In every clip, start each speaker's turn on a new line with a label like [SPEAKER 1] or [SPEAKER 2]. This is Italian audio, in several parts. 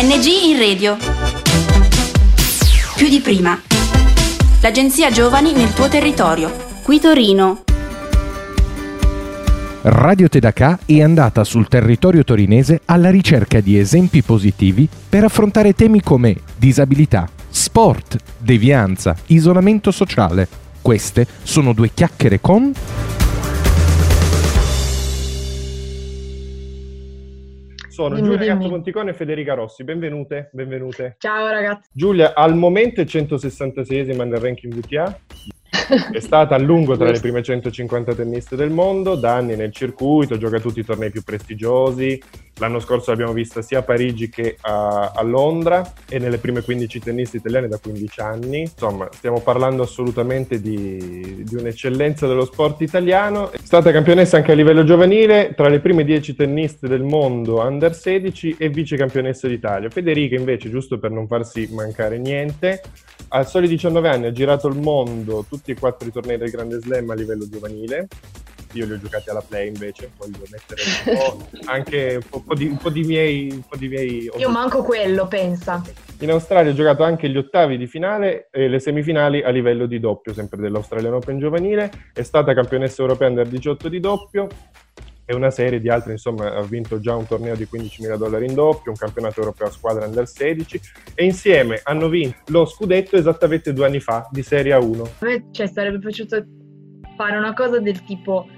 [SPEAKER 1] ANG in radio. Più di prima. L'agenzia Giovani nel tuo territorio. Qui Torino.
[SPEAKER 2] Radio Tedacà è andata sul territorio torinese alla ricerca di esempi positivi per affrontare temi come disabilità, sport, devianza, isolamento sociale. Queste sono due chiacchiere con
[SPEAKER 3] Sono
[SPEAKER 4] Dimmi,
[SPEAKER 3] Giulia
[SPEAKER 4] dimmi.
[SPEAKER 3] Gatto Monticone e Federica Rossi, benvenute, benvenute.
[SPEAKER 4] Ciao ragazzi.
[SPEAKER 3] Giulia, al momento è 166esima nel ranking VTA, è stata a lungo tra le prime 150 tenniste del mondo, da anni nel circuito, gioca tutti i tornei più prestigiosi, l'anno scorso l'abbiamo vista sia a Parigi che a, a Londra e nelle prime 15 tenniste italiane da 15 anni, insomma stiamo parlando assolutamente di, di un'eccellenza dello sport italiano, è stata campionessa anche a livello giovanile, tra le prime 10 tenniste del mondo under 16 e vice campionessa d'Italia. Federica invece, giusto per non farsi mancare niente, a soli 19 anni ha girato il mondo, tutti e quattro i tornei del Grande Slam a livello giovanile. Io li ho giocati alla play invece, voglio mettere un po' anche un po', di, un po' di miei... Un po' di miei
[SPEAKER 4] Io manco quello, pensa.
[SPEAKER 3] in Australia ho giocato anche gli ottavi di finale e le semifinali a livello di doppio, sempre dell'Australian Open giovanile. È stata campionessa europea under 18 di doppio e una serie di altre, insomma, ha vinto già un torneo di 15.000 dollari in doppio, un campionato europeo a squadra under 16 e insieme hanno vinto lo scudetto esattamente due anni fa di Serie A1.
[SPEAKER 4] A me cioè, sarebbe piaciuto fare una cosa del tipo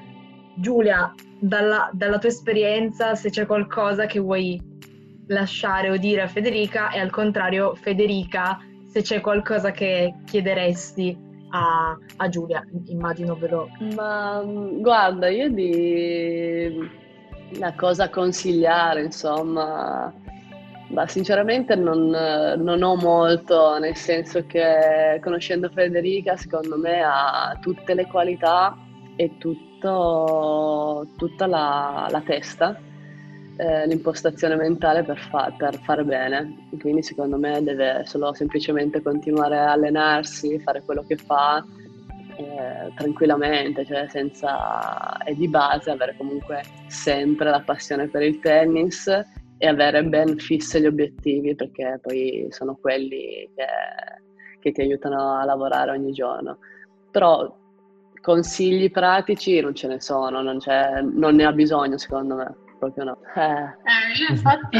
[SPEAKER 4] Giulia, dalla, dalla tua esperienza, se c'è qualcosa che vuoi lasciare o dire a Federica e al contrario Federica, se c'è qualcosa che chiederesti a, a Giulia, immagino ve lo...
[SPEAKER 5] Ma guarda, io di una cosa consigliare, insomma, ma sinceramente non, non ho molto, nel senso che conoscendo Federica, secondo me ha tutte le qualità e tutto, tutta la, la testa, eh, l'impostazione mentale per, fa- per fare bene. Quindi secondo me deve solo semplicemente continuare a allenarsi, fare quello che fa eh, tranquillamente, cioè senza e di base avere comunque sempre la passione per il tennis e avere ben fisse gli obiettivi perché poi sono quelli che, che ti aiutano a lavorare ogni giorno. Però consigli pratici non ce ne sono, non, c'è- non ne ha bisogno secondo me, proprio no. Eh.
[SPEAKER 6] Eh, io infatti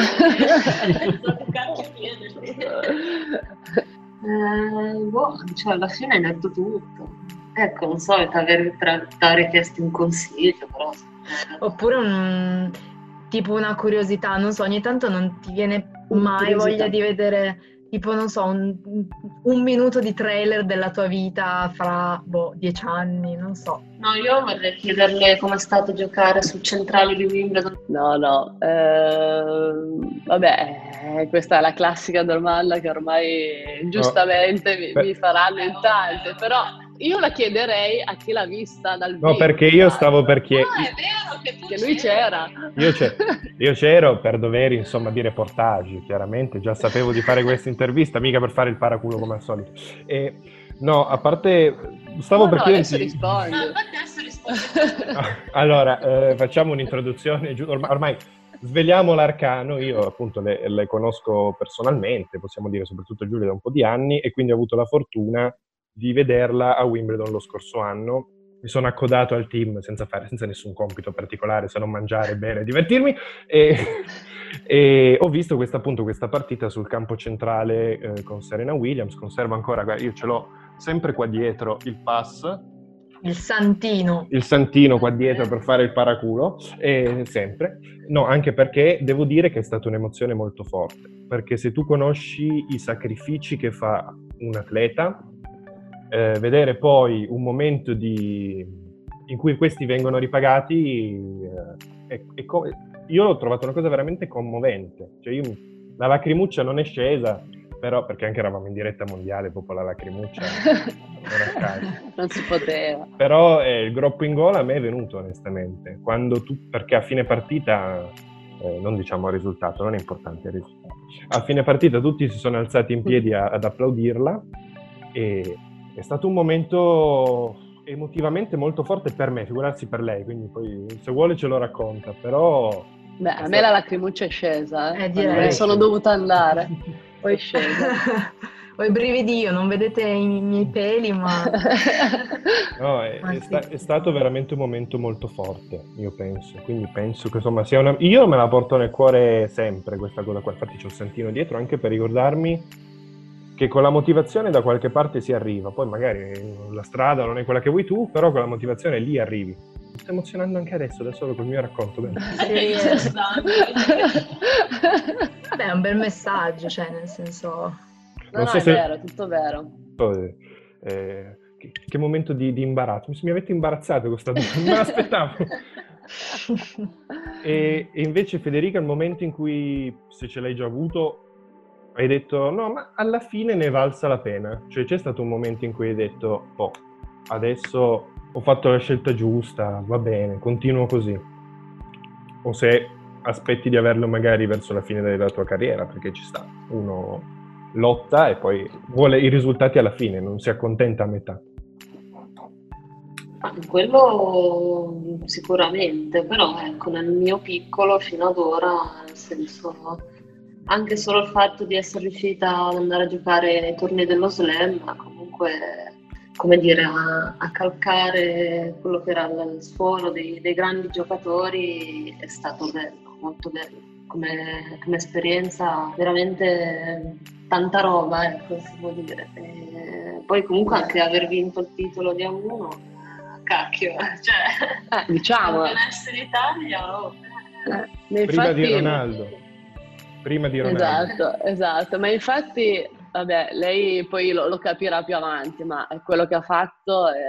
[SPEAKER 6] eh, boh, cioè alla fine hai detto tutto. Ecco, non so, ti avrei tra- chiesto un consiglio, però...
[SPEAKER 4] Oppure un, tipo una curiosità, non so, ogni tanto non ti viene mai voglia di vedere, tipo, non so, un, un minuto di trailer della tua vita fra, boh, dieci anni, non so.
[SPEAKER 6] No, io vorrei chiederle com'è stato giocare sul centrale di Wimbledon.
[SPEAKER 5] No, no, ehm, vabbè, eh, questa è la classica domanda che ormai giustamente mi,
[SPEAKER 3] Beh.
[SPEAKER 5] mi faranno in tante, però io la chiederei a chi l'ha vista dal vivo.
[SPEAKER 3] No, perché io stavo per
[SPEAKER 6] Ah,
[SPEAKER 3] chiedere...
[SPEAKER 6] è vero che tu
[SPEAKER 5] Che lui c'era.
[SPEAKER 3] Io, io c'ero per doveri, insomma, di reportage, chiaramente, già sapevo di fare questa intervista, mica per fare il paraculo come al solito. E, no, a parte, stavo
[SPEAKER 5] No,
[SPEAKER 3] per
[SPEAKER 5] no,
[SPEAKER 3] chiederti...
[SPEAKER 5] adesso rispondi.
[SPEAKER 6] No, adesso rispondo.
[SPEAKER 3] Allora, eh, facciamo un'introduzione, ormai, ormai sveliamo l'arcano, io appunto le, le conosco personalmente, possiamo dire soprattutto Giulia da un po' di anni, e quindi ho avuto la fortuna di vederla a Wimbledon lo scorso anno. Mi sono accodato al team senza fare, senza nessun compito particolare, se non mangiare, bere, divertirmi, e, e ho visto questa, appunto questa partita sul campo centrale eh, con Serena Williams, conservo ancora, guarda, io ce l'ho sempre qua dietro il pass,
[SPEAKER 4] Il santino.
[SPEAKER 3] il santino qua dietro per fare il paraculo, e sempre. No, anche perché devo dire che è stata un'emozione molto forte, perché se tu conosci i sacrifici che fa un atleta, eh, vedere poi un momento di- in cui questi vengono ripagati, eh, è- è co- io l'ho trovato una cosa veramente commovente. Cioè io, la lacrimuccia non è scesa, però perché anche eravamo in diretta mondiale, proprio la lacrimuccia non
[SPEAKER 5] si poteva.
[SPEAKER 3] Però eh, il groppo in gola a me è venuto onestamente, quando tu, perché a fine partita, eh, non diciamo il risultato, non è importante il risultato, a fine partita tutti si sono alzati in piedi a- ad applaudirla e è stato un momento emotivamente molto forte per me, figurarsi per lei, quindi poi se vuole ce lo racconta, però
[SPEAKER 5] Beh, a me la lacrimuccia è scesa, eh.
[SPEAKER 4] Eh, direi.
[SPEAKER 5] Eh, sono dovuta andare. Poi è scesa.
[SPEAKER 4] Ho i brividi io, non vedete i miei peli, ma...
[SPEAKER 3] No, è,
[SPEAKER 4] Ah,
[SPEAKER 3] è
[SPEAKER 4] sì.
[SPEAKER 3] sta- è stato veramente un momento molto forte, io penso. Quindi penso che insomma sia una. Io me la porto nel cuore sempre questa cosa qua. Infatti c'ho il santino dietro anche per ricordarmi che con la motivazione da qualche parte si arriva. Poi magari la strada non è quella che vuoi tu, però con la motivazione lì arrivi. Mi sto emozionando anche adesso, da solo col mio racconto. bene.
[SPEAKER 4] Eh. Beh, è un bel messaggio, cioè, nel senso...
[SPEAKER 5] No,
[SPEAKER 3] Non
[SPEAKER 5] no,
[SPEAKER 3] so
[SPEAKER 5] è
[SPEAKER 3] se-
[SPEAKER 5] vero, è tutto vero.
[SPEAKER 3] Eh, eh, che, che momento di, di imbarazzo. Mi, mi avete imbarazzato questa domanda, non me l'aspettavo. E, e invece Federica, il momento in cui, se ce l'hai già avuto, hai detto no, ma alla fine ne è valsa la pena. Cioè c'è stato un momento in cui hai detto, oh, adesso ho fatto la scelta giusta, va bene, continuo così. O se aspetti di averlo magari verso la fine della tua carriera, perché ci sta. Uno lotta e poi vuole i risultati alla fine, non si accontenta a metà.
[SPEAKER 6] Quello sicuramente, però ecco, nel mio piccolo fino ad ora, nel senso, anche solo il fatto di essere riuscita ad andare a giocare nei tornei dello slam, comunque, come dire, a, a calcare quello che era il suono dei, dei grandi giocatori è stato bello, molto bello. Come, come esperienza, veramente tanta roba, ecco, si può dire. E poi comunque anche aver vinto il titolo di A1, cacchio, cioè,
[SPEAKER 5] Eh, diciamo,
[SPEAKER 6] campionessa d'Italia, oh.
[SPEAKER 5] eh,
[SPEAKER 3] Prima di Ronaldo. Prima di Ronaldo.
[SPEAKER 5] Esatto, esatto, ma infatti, vabbè, lei poi lo, lo capirà più avanti, ma quello che ha fatto è,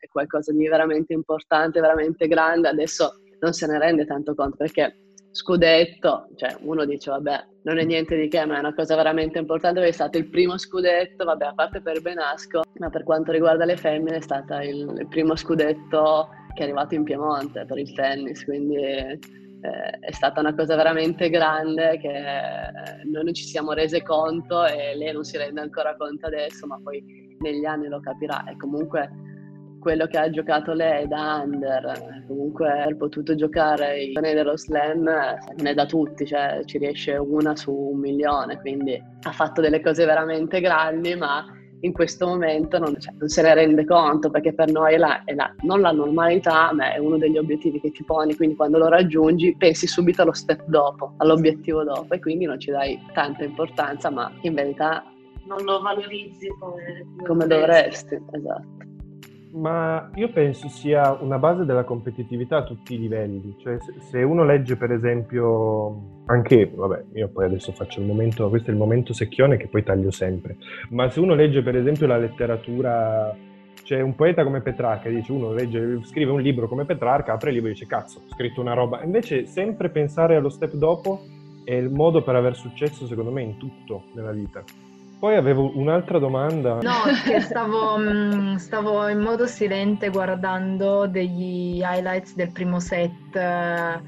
[SPEAKER 5] è qualcosa di veramente importante, veramente grande, adesso non se ne rende tanto conto perché scudetto, cioè uno dice vabbè, non è niente di che, ma è una cosa veramente importante. Perché è stato il primo scudetto, vabbè, a parte per Benasco, ma per quanto riguarda le femmine è stato il, il primo scudetto che è arrivato in Piemonte per il tennis, quindi eh, è stata una cosa veramente grande che noi non ci siamo rese conto e lei non si rende ancora conto adesso, ma poi negli anni lo capirà. E comunque quello che ha giocato lei da under, comunque aver potuto giocare i tornei dello slam eh, non è da tutti, cioè ci riesce una su un milione, quindi ha fatto delle cose veramente grandi, ma in questo momento non, cioè, non se ne rende conto perché per noi è, la, è la- non la normalità, ma è uno degli obiettivi che ti poni, quindi quando lo raggiungi pensi subito allo step dopo, all'obiettivo dopo e quindi non ci dai tanta importanza, ma in verità
[SPEAKER 6] non lo valorizzi come,
[SPEAKER 5] come dovresti, esatto.
[SPEAKER 3] Ma io penso sia una base della competitività a tutti i livelli. Cioè, se, uno legge, per esempio, anche, vabbè, io poi adesso faccio il momento, questo è il momento secchione che poi taglio sempre. Ma se uno legge, per esempio, la letteratura, c'è un poeta come Petrarca, dice uno legge, scrive un libro come Petrarca, apre il libro e dice cazzo, ho scritto una roba. Invece, sempre pensare allo step dopo è il modo per aver successo, secondo me, in tutto nella vita. Poi avevo un'altra domanda.
[SPEAKER 4] No, che stavo, mm, stavo in modo silente guardando degli highlights del primo set eh,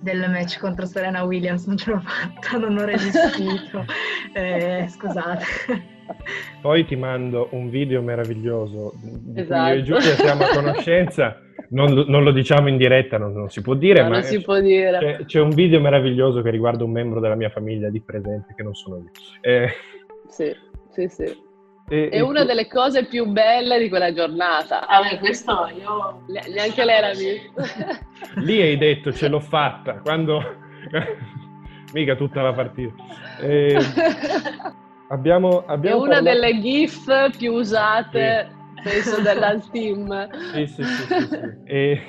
[SPEAKER 4] del match contro Serena Williams, non ce l'ho fatta, non ho resistito. Eh, scusate.
[SPEAKER 3] Poi ti mando un video meraviglioso di
[SPEAKER 5] Esatto.
[SPEAKER 3] cui io e Giulia siamo a conoscenza. Non, lo- non lo diciamo in diretta, non, non si può dire,
[SPEAKER 5] No,
[SPEAKER 3] ma
[SPEAKER 5] non si può dire.
[SPEAKER 3] c'è, c'è un video meraviglioso che riguarda un membro della mia famiglia di presente, che non sono io. Eh,
[SPEAKER 5] Sì, sì, sì.
[SPEAKER 3] e-
[SPEAKER 5] È
[SPEAKER 3] e
[SPEAKER 5] una
[SPEAKER 3] tu-
[SPEAKER 5] delle cose più belle di quella giornata.
[SPEAKER 6] Vabbè, questo io...
[SPEAKER 5] Ne- Neanche lei l'ha visto.
[SPEAKER 3] Lì hai detto ce l'ho fatta, quando... Mica tutta la partita. Eh, abbiamo,
[SPEAKER 5] È
[SPEAKER 3] abbiamo
[SPEAKER 5] una
[SPEAKER 3] parlato-
[SPEAKER 5] delle GIF più usate, penso, dal team.
[SPEAKER 3] Sì, sì, sì, sì, sì. E,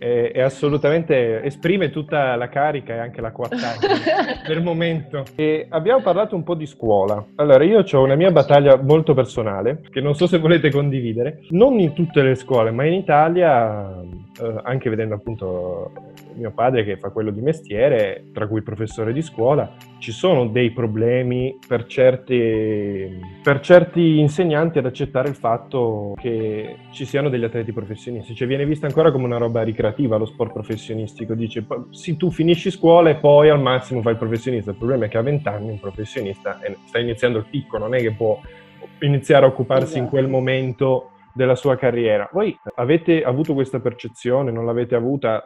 [SPEAKER 3] è, è assolutamente esprime tutta la carica e anche la coattaglia del momento. E abbiamo parlato un po' di scuola. Allora, io ho una mia battaglia molto personale, che non so se volete condividere. Non in tutte le scuole, ma in Italia, eh, anche vedendo appunto mio padre che fa quello di mestiere, tra cui professore di scuola, ci sono dei problemi per certi, per certi insegnanti ad accettare il fatto che ci siano degli atleti professionisti. Cioè viene vista ancora come una roba ricreativa lo sport professionistico. Dice, "Pa- sì, tu finisci scuola e poi al massimo fai il professionista. Il problema è che a 20 anni un professionista eh, sta iniziando il picco, non è che può iniziare a occuparsi in
[SPEAKER 5] Esatto.
[SPEAKER 3] quel momento della sua carriera. Voi avete avuto questa percezione, non l'avete avuta?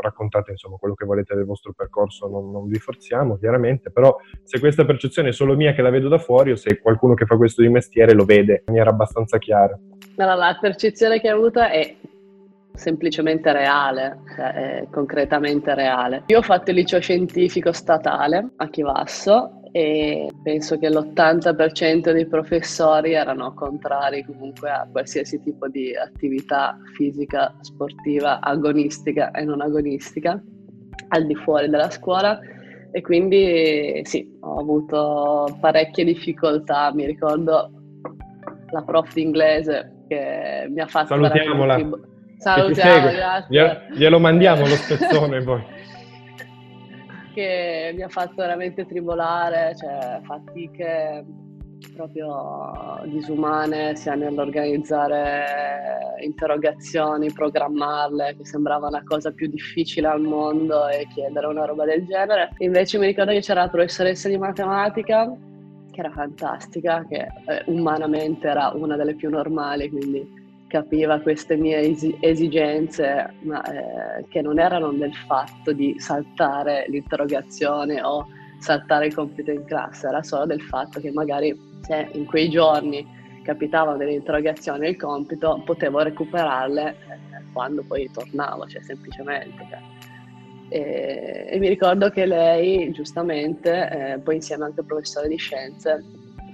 [SPEAKER 3] raccontate insomma quello che volete del vostro percorso, non, non, vi forziamo chiaramente, però se questa percezione è solo mia che la vedo da fuori o se qualcuno che fa questo di mestiere lo vede in maniera abbastanza chiara.
[SPEAKER 5] Allora, la percezione che hai avuta è semplicemente reale, cioè concretamente reale. Io ho fatto il liceo scientifico statale a Chivasso e penso che l'80% dei professori erano contrari comunque a qualsiasi tipo di attività fisica, sportiva, agonistica e non agonistica al di fuori della scuola e quindi sì, ho avuto parecchie difficoltà, mi ricordo la prof di inglese che mi ha fatto
[SPEAKER 3] Salutiamola.
[SPEAKER 5] Veramente... Salutiamo, grazie.
[SPEAKER 3] Glielo mandiamo lo spezzone poi
[SPEAKER 5] che mi ha fatto veramente tribolare, cioè fatiche proprio disumane sia nell'organizzare interrogazioni, programmarle, che sembrava la cosa più difficile al mondo e chiedere una roba del genere. Invece mi ricordo che c'era la professoressa di matematica che era fantastica, che eh, umanamente era una delle più normali, quindi capiva queste mie esigenze, ma eh, che non erano del fatto di saltare l'interrogazione o saltare il compito in classe, era solo del fatto che magari se in quei giorni capitavano delle interrogazioni e il compito, potevo recuperarle eh, quando poi tornavo, cioè semplicemente. Cioè. E, e, mi ricordo che lei, giustamente, eh, poi insieme anche al professore di scienze,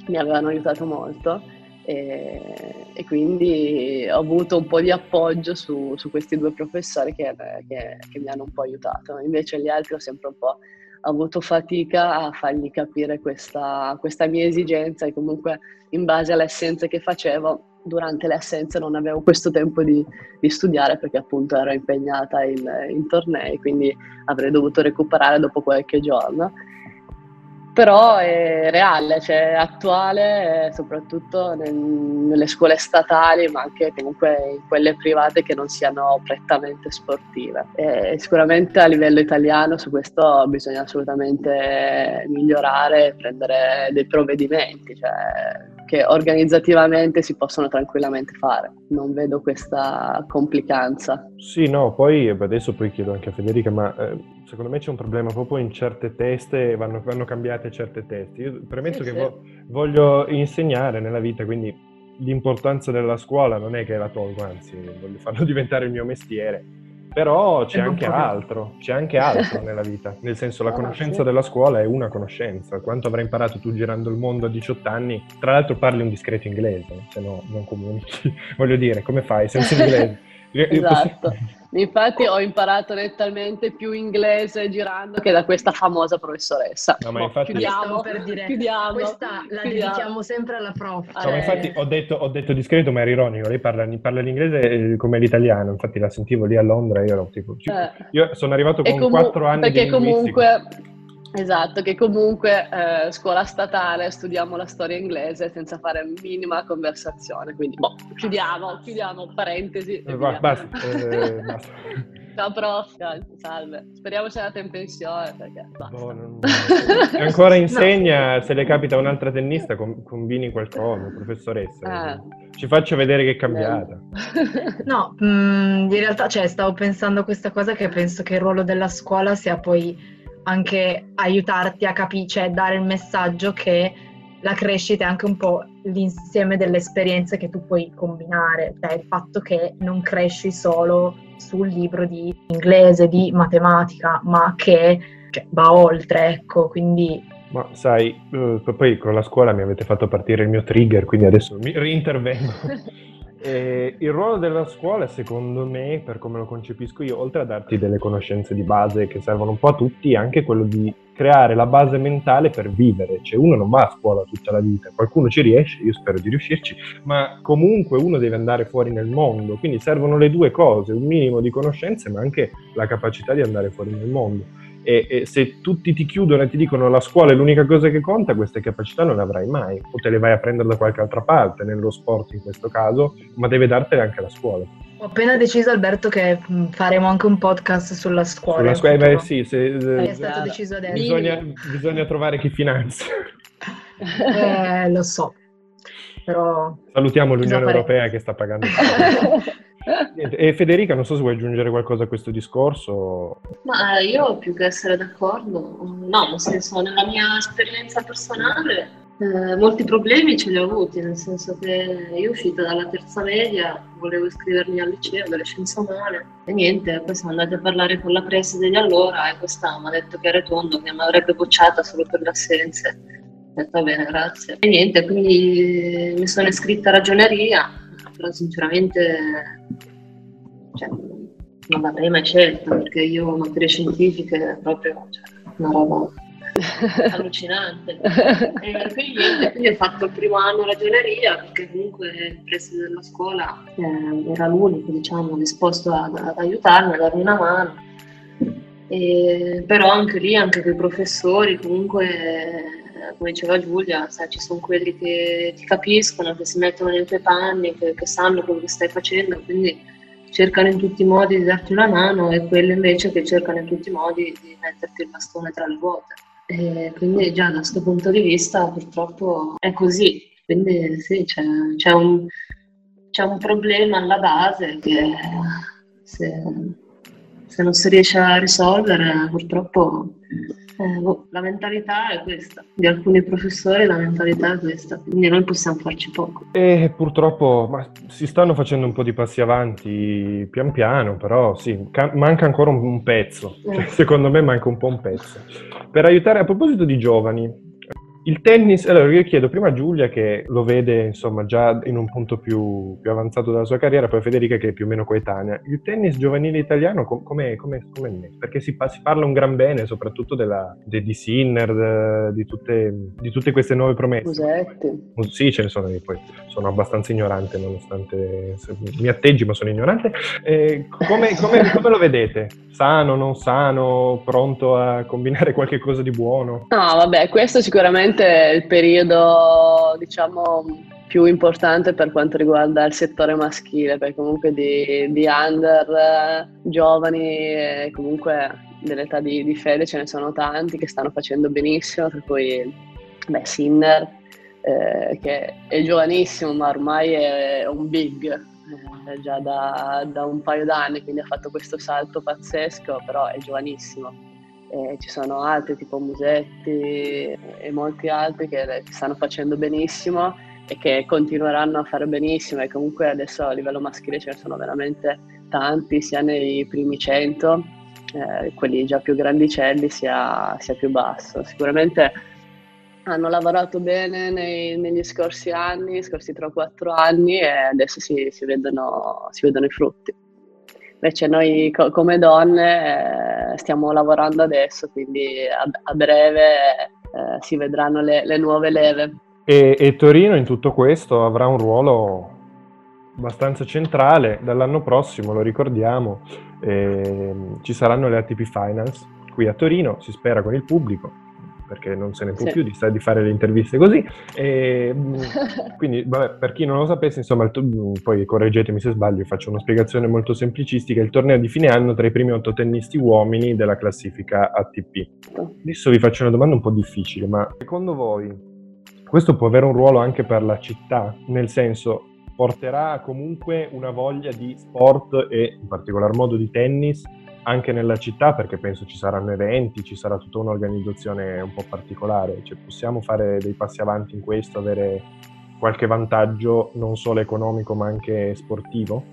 [SPEAKER 5] mi avevano aiutato molto e, e, quindi ho avuto un po' di appoggio su, su questi due professori che, che, che, mi hanno un po' aiutato. Invece gli altri ho sempre un po' avuto fatica a fargli capire questa, questa mia esigenza e comunque in base alle assenze che facevo durante le assenze non avevo questo tempo di, di studiare perché appunto ero impegnata in, in tornei, quindi avrei dovuto recuperare dopo qualche giorno però è reale, cioè attuale soprattutto nel, nelle scuole statali ma anche comunque in quelle private che non siano prettamente sportive. E sicuramente a livello italiano su questo bisogna assolutamente migliorare e prendere dei provvedimenti, cioè che organizzativamente si possono tranquillamente fare. Non vedo questa complicanza.
[SPEAKER 3] Sì, no, poi adesso poi chiedo anche a Federica, ma eh, secondo me c'è un problema proprio in certe teste, vanno, vanno cambiate certe teste. Io premetto sì, che sì. Vo- voglio insegnare nella vita, quindi l'importanza della scuola non è che la tolgo, anzi voglio farlo diventare il mio mestiere però c'è anche altro, c'è anche altro nella vita, nel senso la ah, conoscenza della scuola è una conoscenza, quanto avrai imparato tu girando il mondo a 18 anni, tra l'altro parli un discreto inglese, se no non comunichi, voglio dire, come fai senza inglese?
[SPEAKER 5] Esatto. Infatti ho imparato nettamente più inglese girando che da questa famosa professoressa.
[SPEAKER 3] No, ma boh, infatti...
[SPEAKER 4] Chiudiamo, per dire, chiudiamo, questa la chiudiamo. dedichiamo sempre alla prof.
[SPEAKER 3] No, ma infatti ho detto, ho detto, discreto, ma era ironico. Lei parla, parla l'inglese eh, come l'italiano, infatti la sentivo lì a Londra e io ero tipo... Eh. Io sono arrivato con comu- 4 anni
[SPEAKER 5] perché di comunque Esatto, che comunque eh, scuola statale studiamo la storia inglese senza fare minima conversazione, quindi boh, chiudiamo, chiudiamo, parentesi.
[SPEAKER 3] Eh, va, basta, eh, basta.
[SPEAKER 5] Ciao prof, salve. Speriamo sia andata in pensione perché basta.
[SPEAKER 3] Boh, non... ancora insegna, no. se le capita un'altra tennista combini qualcosa, professoressa. Eh. Ci faccio vedere che è cambiata.
[SPEAKER 4] No, mh, mm, in realtà cioè, stavo pensando a questa cosa che penso che il ruolo della scuola sia poi anche aiutarti a capire, cioè dare il messaggio che la crescita è anche un po' l'insieme delle esperienze che tu puoi combinare, cioè il fatto che non cresci solo sul libro di inglese, di matematica, ma che cioè, va oltre, ecco, quindi...
[SPEAKER 3] Ma sai, uh, poi con la scuola mi avete fatto partire il mio trigger, quindi adesso mi reintervengo. E il ruolo della scuola, secondo me, per come lo concepisco io, oltre a darti delle conoscenze di base che servono un po' a tutti, è anche quello di creare la base mentale per vivere. Cioè uno non va a scuola tutta la vita, qualcuno ci riesce, io spero di riuscirci, ma comunque uno deve andare fuori nel mondo. Quindi servono le due cose, un minimo di conoscenze, ma anche la capacità di andare fuori nel mondo e, e, se tutti ti chiudono e ti dicono la scuola è l'unica cosa che conta, queste capacità non le avrai mai, o te le vai a prendere da qualche altra parte, nello sport in questo caso, ma deve dartele anche la scuola.
[SPEAKER 4] Ho appena deciso Alberto che mm, faremo anche un podcast sulla scuola. Sulla
[SPEAKER 3] scuola, beh sì, se,
[SPEAKER 4] è stato deciso adesso.
[SPEAKER 3] Bisogna, bisogna trovare chi finanzia.
[SPEAKER 4] Eh, lo so, però...
[SPEAKER 3] Salutiamo l'Unione Europea che sta pagando. E Federica, non so se vuoi aggiungere qualcosa a questo discorso.
[SPEAKER 6] Ma io più che essere d'accordo, no, nel senso, nella mia esperienza personale eh, molti problemi ce li ho avuti, nel senso che io uscita dalla terza media, volevo iscrivermi al liceo delle scienze umane e niente, poi siamo andati a parlare con la preside di allora e questa mi ha detto che era tondo, che mi avrebbe bocciata solo per le assenze. Ho detto va bene, grazie. E niente, quindi mi sono iscritta a ragioneria, però sinceramente cioè, non l'avrei mai scelta perché io materie scientifiche proprio cioè, una roba allucinante. e quindi, quindi, ho fatto il primo anno ragioneria perché comunque il preside della scuola eh, era l'unico diciamo, disposto ad, ad, aiutarmi, a darmi una mano. E, però anche lì, anche con i professori, comunque, come diceva Giulia, sai, ci sono quelli che ti capiscono, che si mettono nei tuoi panni, che, che sanno quello che stai facendo, quindi cercano in tutti i modi di darti una mano e quelli invece che cercano in tutti i modi di metterti il bastone tra le ruote. E quindi già da questo punto di vista purtroppo è così. Quindi sì, c'è, c'è, un, c'è un, problema alla base che se, se, non si riesce a risolvere purtroppo eh, boh, la mentalità è questa. Di alcuni professori la mentalità è questa, quindi noi possiamo farci poco.
[SPEAKER 3] E purtroppo ma si stanno facendo un po' di passi avanti pian piano, però sì, ca- manca ancora un, un pezzo. Eh. Secondo me manca un po' un pezzo. Per aiutare, a proposito di giovani, il tennis, allora io chiedo prima a Giulia che lo vede insomma già in un punto più, più avanzato della sua carriera, poi a Federica che è più o meno coetanea. Il tennis giovanile italiano com- com'è, com'è, com'è messo? Perché si, si, parla un gran bene soprattutto della, de, di Sinner, di tutte, di tutte, queste nuove promesse.
[SPEAKER 5] Musetti.
[SPEAKER 3] Sì, ce ne sono, io poi sono abbastanza ignorante nonostante mi atteggi ma sono ignorante. Eh, come, come, come lo vedete? Sano, non sano, pronto a combinare qualche cosa di buono?
[SPEAKER 5] No, vabbè, questo sicuramente sicuramente il periodo, diciamo, più importante per quanto riguarda il settore maschile, perché comunque di, di under, giovani e comunque dell'età di, di, Fede ce ne sono tanti che stanno facendo benissimo, per cui beh, Sinner, eh, che è giovanissimo ma ormai è un big, eh, già da, da un paio d'anni, quindi ha fatto questo salto pazzesco, però è giovanissimo eh, ci sono altri tipo Musetti e molti altri che stanno facendo benissimo e che continueranno a fare benissimo. E comunque adesso a livello maschile ce ne sono veramente tanti sia nei primi 100 eh, quelli già più grandicelli sia, sia, più basso. Sicuramente hanno lavorato bene nei, negli scorsi anni, scorsi 3-4 anni e adesso si, si, vedono, si vedono i frutti Invece noi co- come donne eh, stiamo lavorando adesso, quindi a, a breve eh, si vedranno le, le nuove leve.
[SPEAKER 3] E, e, Torino in tutto questo avrà un ruolo abbastanza centrale. Dall'anno prossimo, lo ricordiamo, eh, ci saranno le ATP Finals qui a Torino, si spera con il pubblico perché non se ne può sì. più di, di, fare le interviste così. E, quindi, vabbè, per chi non lo sapesse, insomma, to- mm, poi correggetemi se sbaglio, faccio una spiegazione molto semplicistica. Il torneo di fine anno tra i primi otto tennisti uomini della classifica ATP. Adesso vi faccio una domanda un po' difficile, ma secondo voi questo può avere un ruolo anche per la città? Nel senso, porterà comunque una voglia di sport e in particolar modo di tennis anche nella città perché penso ci saranno eventi, ci sarà tutta un'organizzazione un po' particolare, cioè, possiamo fare dei passi avanti in questo, avere qualche vantaggio non solo economico ma anche sportivo?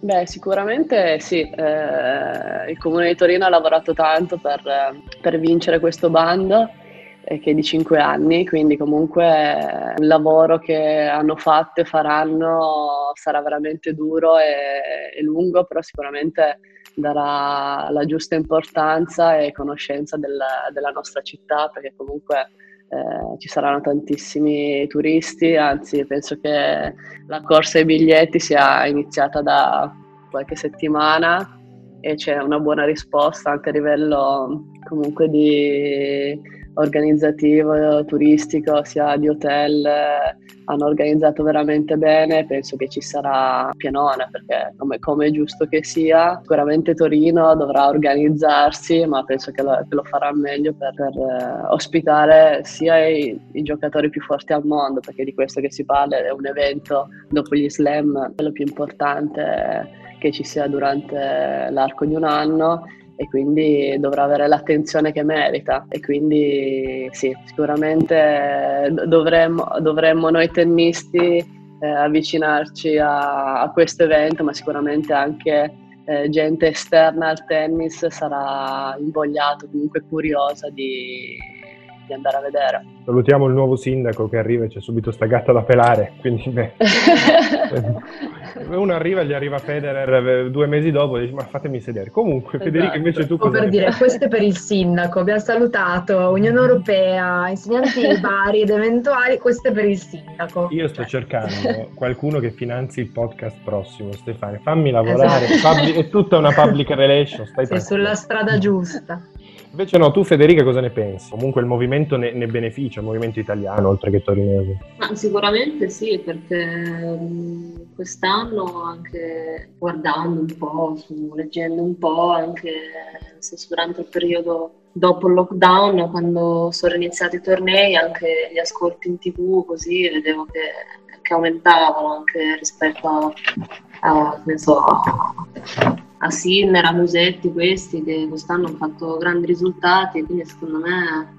[SPEAKER 5] Beh, sicuramente sì, eh, il Comune di Torino ha lavorato tanto per, per vincere questo bando eh, che è di 5 anni, quindi comunque il lavoro che hanno fatto e faranno sarà veramente duro e, e lungo, però sicuramente darà la giusta importanza e conoscenza del, della nostra città perché comunque eh, ci saranno tantissimi turisti, anzi penso che la corsa ai biglietti sia iniziata da qualche settimana e c'è una buona risposta anche a livello comunque di organizzativo, turistico, sia di hotel, hanno organizzato veramente bene, penso che ci sarà pienone perché come, come, è giusto che sia, sicuramente Torino dovrà organizzarsi, ma penso che lo, che lo farà meglio per, per eh, ospitare sia i, i, giocatori più forti al mondo, perché di questo che si parla è un evento dopo gli slam, quello più importante che ci sia durante l'arco di un anno e quindi dovrà avere l'attenzione che merita. E quindi sì, sicuramente dovremmo, dovremmo noi tennisti eh, avvicinarci a, a, questo evento, ma sicuramente anche eh, gente esterna al tennis sarà invogliata, comunque curiosa di, di andare a vedere.
[SPEAKER 3] Salutiamo il nuovo sindaco che arriva e c'è subito sta gatta da pelare, quindi beh. uno arriva e gli arriva Federer eh, due mesi dopo e dice ma fatemi sedere. Comunque esatto. Federica invece tu cosa...
[SPEAKER 4] per dire, questo è per il sindaco, abbiamo salutato Unione Europea, insegnanti vari ed eventuali, questo è per il sindaco.
[SPEAKER 3] Io sto cioè. cercando qualcuno che finanzi il podcast prossimo, Stefano, fammi lavorare, esatto. Public, è tutta una public relation, stai
[SPEAKER 4] Sei sulla strada giusta.
[SPEAKER 3] Invece no, tu Federica cosa ne pensi? Comunque il movimento ne, ne beneficia, il movimento italiano oltre che torinese?
[SPEAKER 6] Ma sicuramente sì, perché quest'anno anche guardando un po', su, leggendo un po', anche durante il periodo dopo il lockdown, quando sono iniziati i tornei, anche gli ascolti in tv, così vedevo che, che aumentavano anche rispetto a, a, so, a Sinner, a Musetti, questi che quest'anno hanno fatto grandi risultati, quindi secondo me,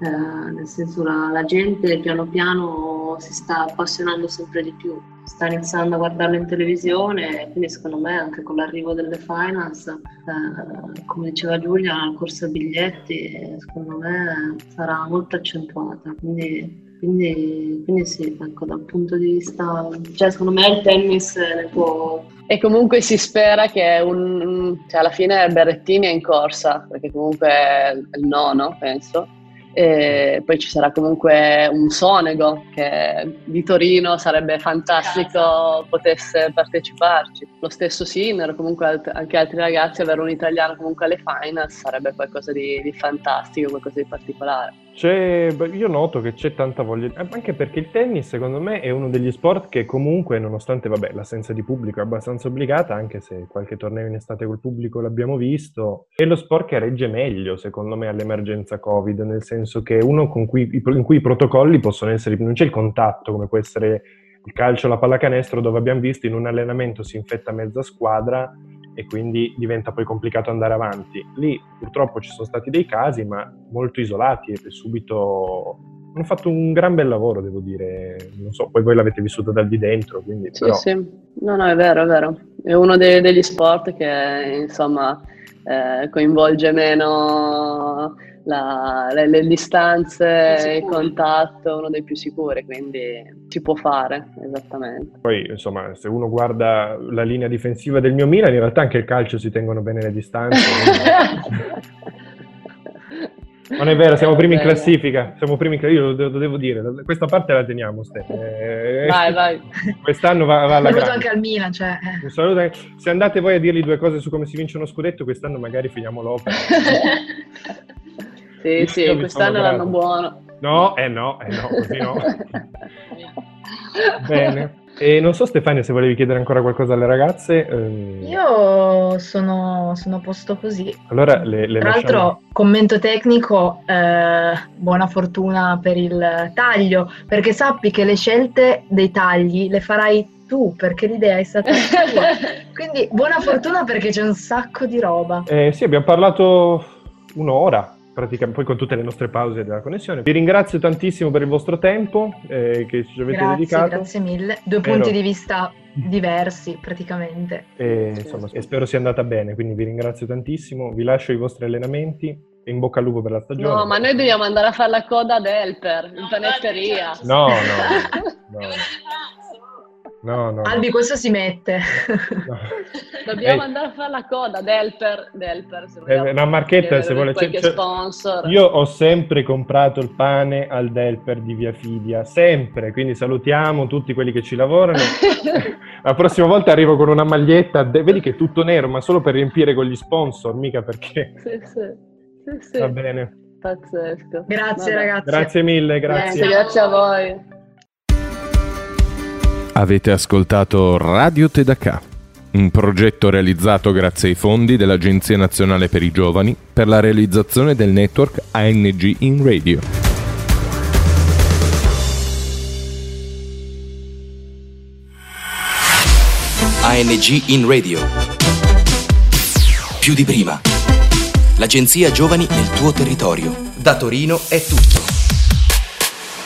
[SPEAKER 6] eh, nel senso la, la, gente piano piano si sta appassionando sempre di più, sta iniziando a guardarlo in televisione, quindi secondo me anche con l'arrivo delle finance, eh, come diceva Giulia, la corsa biglietti, secondo me sarà molto accentuata, quindi quindi, quindi, sì, ecco, dal punto di vista, cioè secondo me il tennis ne può
[SPEAKER 5] e comunque si spera che un, cioè alla fine Berrettini è in corsa, perché comunque è il nono, penso. E poi ci sarà comunque un Sonego che di Torino sarebbe fantastico potesse parteciparci. Lo stesso Sinner, comunque anche altri ragazzi, avere un italiano comunque alle finals sarebbe qualcosa di, di fantastico, qualcosa di particolare.
[SPEAKER 3] C'è, io noto che c'è tanta voglia, anche perché il tennis secondo me è uno degli sport che comunque, nonostante vabbè, l'assenza di pubblico è abbastanza obbligata, anche se qualche torneo in estate col pubblico l'abbiamo visto, è lo sport che regge meglio secondo me all'emergenza Covid, nel senso che è uno cui, in cui i protocolli possono essere, non c'è il contatto come può essere il calcio, la pallacanestro, dove abbiamo visto in un allenamento si infetta mezza squadra e quindi diventa poi complicato andare avanti. Lì purtroppo ci sono stati dei casi, ma molto isolati e subito hanno fatto un gran bel lavoro, devo dire. Non so, poi voi l'avete vissuto dal di dentro, quindi...
[SPEAKER 5] Sì,
[SPEAKER 3] però...
[SPEAKER 5] sì, no, no, è vero, è vero. È uno dei, degli sport che, insomma, eh, coinvolge meno la, le, le, distanze, il contatto, uno dei più sicuri, quindi si può fare, esattamente.
[SPEAKER 3] Poi, insomma, se uno guarda la linea difensiva del mio Milan, in realtà anche il calcio si tengono bene le distanze. Non è vero, siamo primi in classifica. Siamo primi in classifica, io lo, devo dire. Questa parte la teniamo, Stefano.
[SPEAKER 5] Eh, vai, vai.
[SPEAKER 3] Quest'anno va, va alla
[SPEAKER 4] Un saluto anche al Milan. Cioè.
[SPEAKER 3] Un saluto Se andate voi a dirgli due cose su come si vince uno scudetto, quest'anno magari finiamo l'opera.
[SPEAKER 5] Sì, Io sì, quest'anno l'anno buono.
[SPEAKER 3] No, eh no, eh no, così no. Bene. E non so Stefania se volevi chiedere ancora qualcosa alle ragazze.
[SPEAKER 4] Ehm... Io sono, sono a posto così.
[SPEAKER 3] Allora, le, le
[SPEAKER 4] Tra lasciamo... l'altro, commento tecnico, eh, buona fortuna per il taglio, perché sappi che le scelte dei tagli le farai tu, perché l'idea è stata tua. Quindi buona fortuna perché c'è un sacco di roba.
[SPEAKER 3] Eh, sì, abbiamo parlato un'ora praticamente poi con tutte le nostre pause della connessione. Vi ringrazio tantissimo per il vostro tempo eh, che ci avete
[SPEAKER 4] grazie,
[SPEAKER 3] dedicato.
[SPEAKER 4] Grazie mille. Due Spero... punti di vista diversi praticamente.
[SPEAKER 3] E, insomma, e spero sia andata bene, quindi vi ringrazio tantissimo. Vi lascio i vostri allenamenti e in bocca al lupo per la stagione.
[SPEAKER 5] No, ma noi dobbiamo andare a fare la coda ad Helper in panetteria.
[SPEAKER 3] No, no. no. No, no.
[SPEAKER 4] Albi, questo si mette.
[SPEAKER 5] No. Dobbiamo eh. andare a fare la coda Delper. Delper se eh,
[SPEAKER 3] una marchetta se vuole.
[SPEAKER 5] Qualche c'è, sponsor.
[SPEAKER 3] Io ho sempre comprato il pane al Delper di Via Fidia, sempre. Quindi salutiamo tutti quelli che ci lavorano. la prossima volta arrivo con una maglietta, de- vedi che è tutto nero, ma solo per riempire con gli sponsor, mica perché.
[SPEAKER 5] Sì, sì. sì, sì.
[SPEAKER 3] Va bene.
[SPEAKER 5] Pazzesco.
[SPEAKER 4] Grazie
[SPEAKER 5] Vabbè.
[SPEAKER 4] ragazzi.
[SPEAKER 3] Grazie mille,
[SPEAKER 5] Grazie,
[SPEAKER 3] grazie.
[SPEAKER 5] grazie a voi.
[SPEAKER 2] Avete ascoltato Radio Tedacà, un progetto realizzato grazie ai fondi dell'Agenzia Nazionale per i Giovani per la realizzazione del network ANG in Radio.
[SPEAKER 7] ANG in radio. Più di prima. L'agenzia Giovani nel tuo territorio. Da Torino è tutto.